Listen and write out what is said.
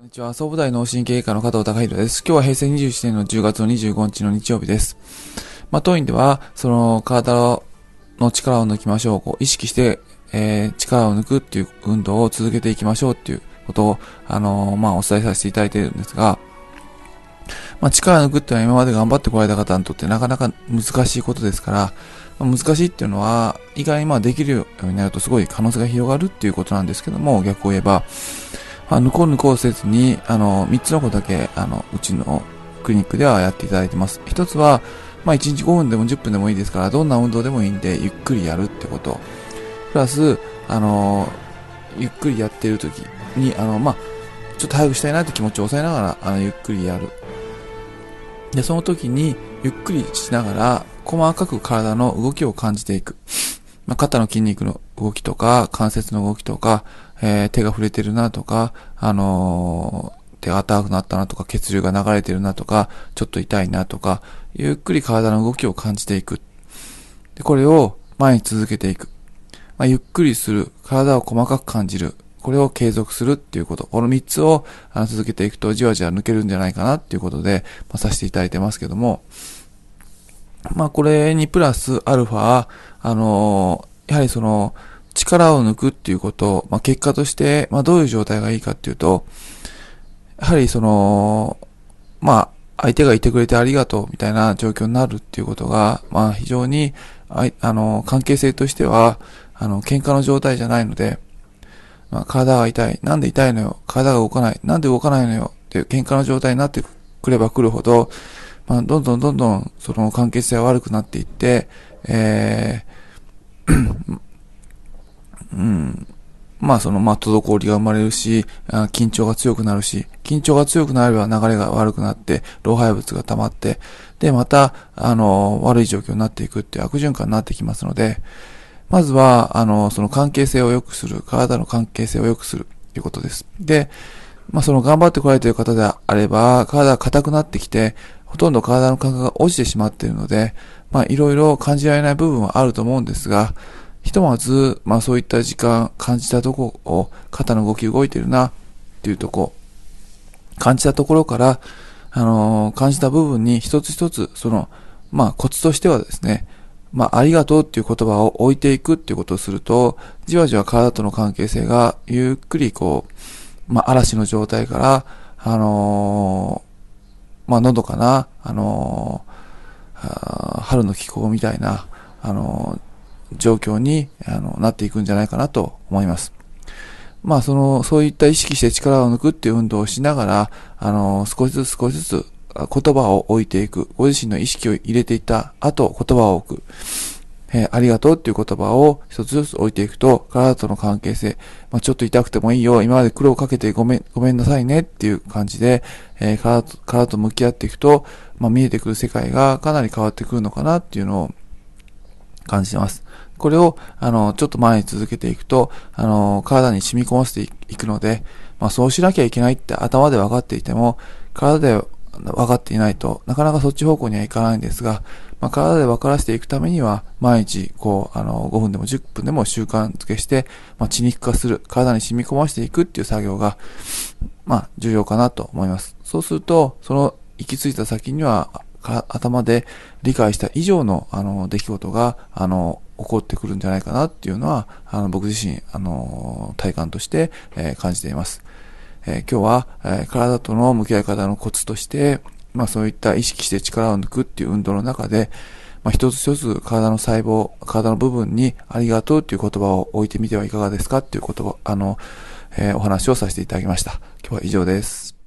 こんにちは。総武大脳神経科の加藤隆弘です。今日は平成27年の10月の25日の日曜日です。まあ、当院では、その、体の力を抜きましょう。こう、意識して、えー、力を抜くっていう運動を続けていきましょうっていうことを、あのー、まあ、お伝えさせていただいているんですが、まあ、力を抜くっていうのは今まで頑張ってこられた方にとってなかなか難しいことですから、まあ、難しいっていうのは、意外にまあできるようになるとすごい可能性が広がるっていうことなんですけども、逆を言えば、まあ、抜こう抜こうせずに、あの、3つのことだけ、あの、うちのクリニックではやっていただいてます。一つは、まあ、1日5分でも10分でもいいですから、どんな運動でもいいんで、ゆっくりやるってこと。プラス、あの、ゆっくりやってる時に、あの、まあ、ちょっと早くしたいなって気持ちを抑えながら、あの、ゆっくりやる。で、その時に、ゆっくりしながら、細かく体の動きを感じていく。まあ、肩の筋肉の動きとか、関節の動きとか、えー、手が触れてるなとか、あのー、手が温かくなったなとか、血流が流れてるなとか、ちょっと痛いなとか、ゆっくり体の動きを感じていく。で、これを前に続けていく。まあ、ゆっくりする。体を細かく感じる。これを継続するっていうこと。この三つをあの続けていくとじわじわ抜けるんじゃないかなっていうことで、まあ、させていただいてますけども、まあこれにプラスアルファ、あのー、やはりその、力を抜くっていうこと、まあ、結果として、まあ、どういう状態がいいかっていうと、やはりその、まあ、相手がいてくれてありがとうみたいな状況になるっていうことが、まあ、非常に、ああの、関係性としては、あの、喧嘩の状態じゃないので、まあ、体が痛い。なんで痛いのよ。体が動かない。なんで動かないのよ。っていう喧嘩の状態になってくれば来るほど、まあ、どんどんどんどん、その関係性は悪くなっていって、えーうん。まあその、まあ、滞りが生まれるし、緊張が強くなるし、緊張が強くなれば流れが悪くなって、老廃物が溜まって、で、また、あの、悪い状況になっていくっていう悪循環になってきますので、まずは、あの、その関係性を良くする、体の関係性を良くするということです。で、まあその頑張ってこられている方であれば、体が硬くなってきて、ほとんど体の感覚が落ちてしまっているので、まあいろいろ感じられない部分はあると思うんですが、ひとまず、まあそういった時間、感じたとこを、肩の動き動いてるな、っていうとこ、感じたところから、あのー、感じた部分に一つ一つ、その、まあコツとしてはですね、まあありがとうっていう言葉を置いていくっていうことをすると、じわじわ体との関係性がゆっくりこう、まあ嵐の状態から、あのー、まあのどかな、あのー、春の気候みたいな、あの状況にあのなっていくんじゃないかなと思います。まあ、その、そういった意識して力を抜くっていう運動をしながら、あの、少しずつ少しずつ言葉を置いていく。ご自身の意識を入れていた後、言葉を置く。えー、ありがとうっていう言葉を一つずつ置いていくと、体との関係性、まあ、ちょっと痛くてもいいよ、今まで苦労かけてごめん、ごめんなさいねっていう感じで、えー、体と、体と向き合っていくと、まあ、見えてくる世界がかなり変わってくるのかなっていうのを感じてます。これを、あの、ちょっと前に続けていくと、あの、体に染み込ませていくので、まあそうしなきゃいけないって頭で分かっていても、体で分かっていないとなかなかそっち方向にはいかないんですが、まあ体で分からせていくためには、毎日、こう、あの、5分でも10分でも習慣づけして、まあ血肉化する、体に染み込ませていくっていう作業が、まあ重要かなと思います。そうすると、その行き着いた先には、頭で理解した以上の、あの、出来事が、あの、起こってくるんじゃないかなっていうのは、あの、僕自身、あの、体感として、えー、感じています。えー、今日は、えー、体との向き合い方のコツとして、まあそういった意識して力を抜くっていう運動の中で、まあ一つ一つ体の細胞、体の部分にありがとうっていう言葉を置いてみてはいかがですかっていう言葉、あの、えー、お話をさせていただきました。今日は以上です。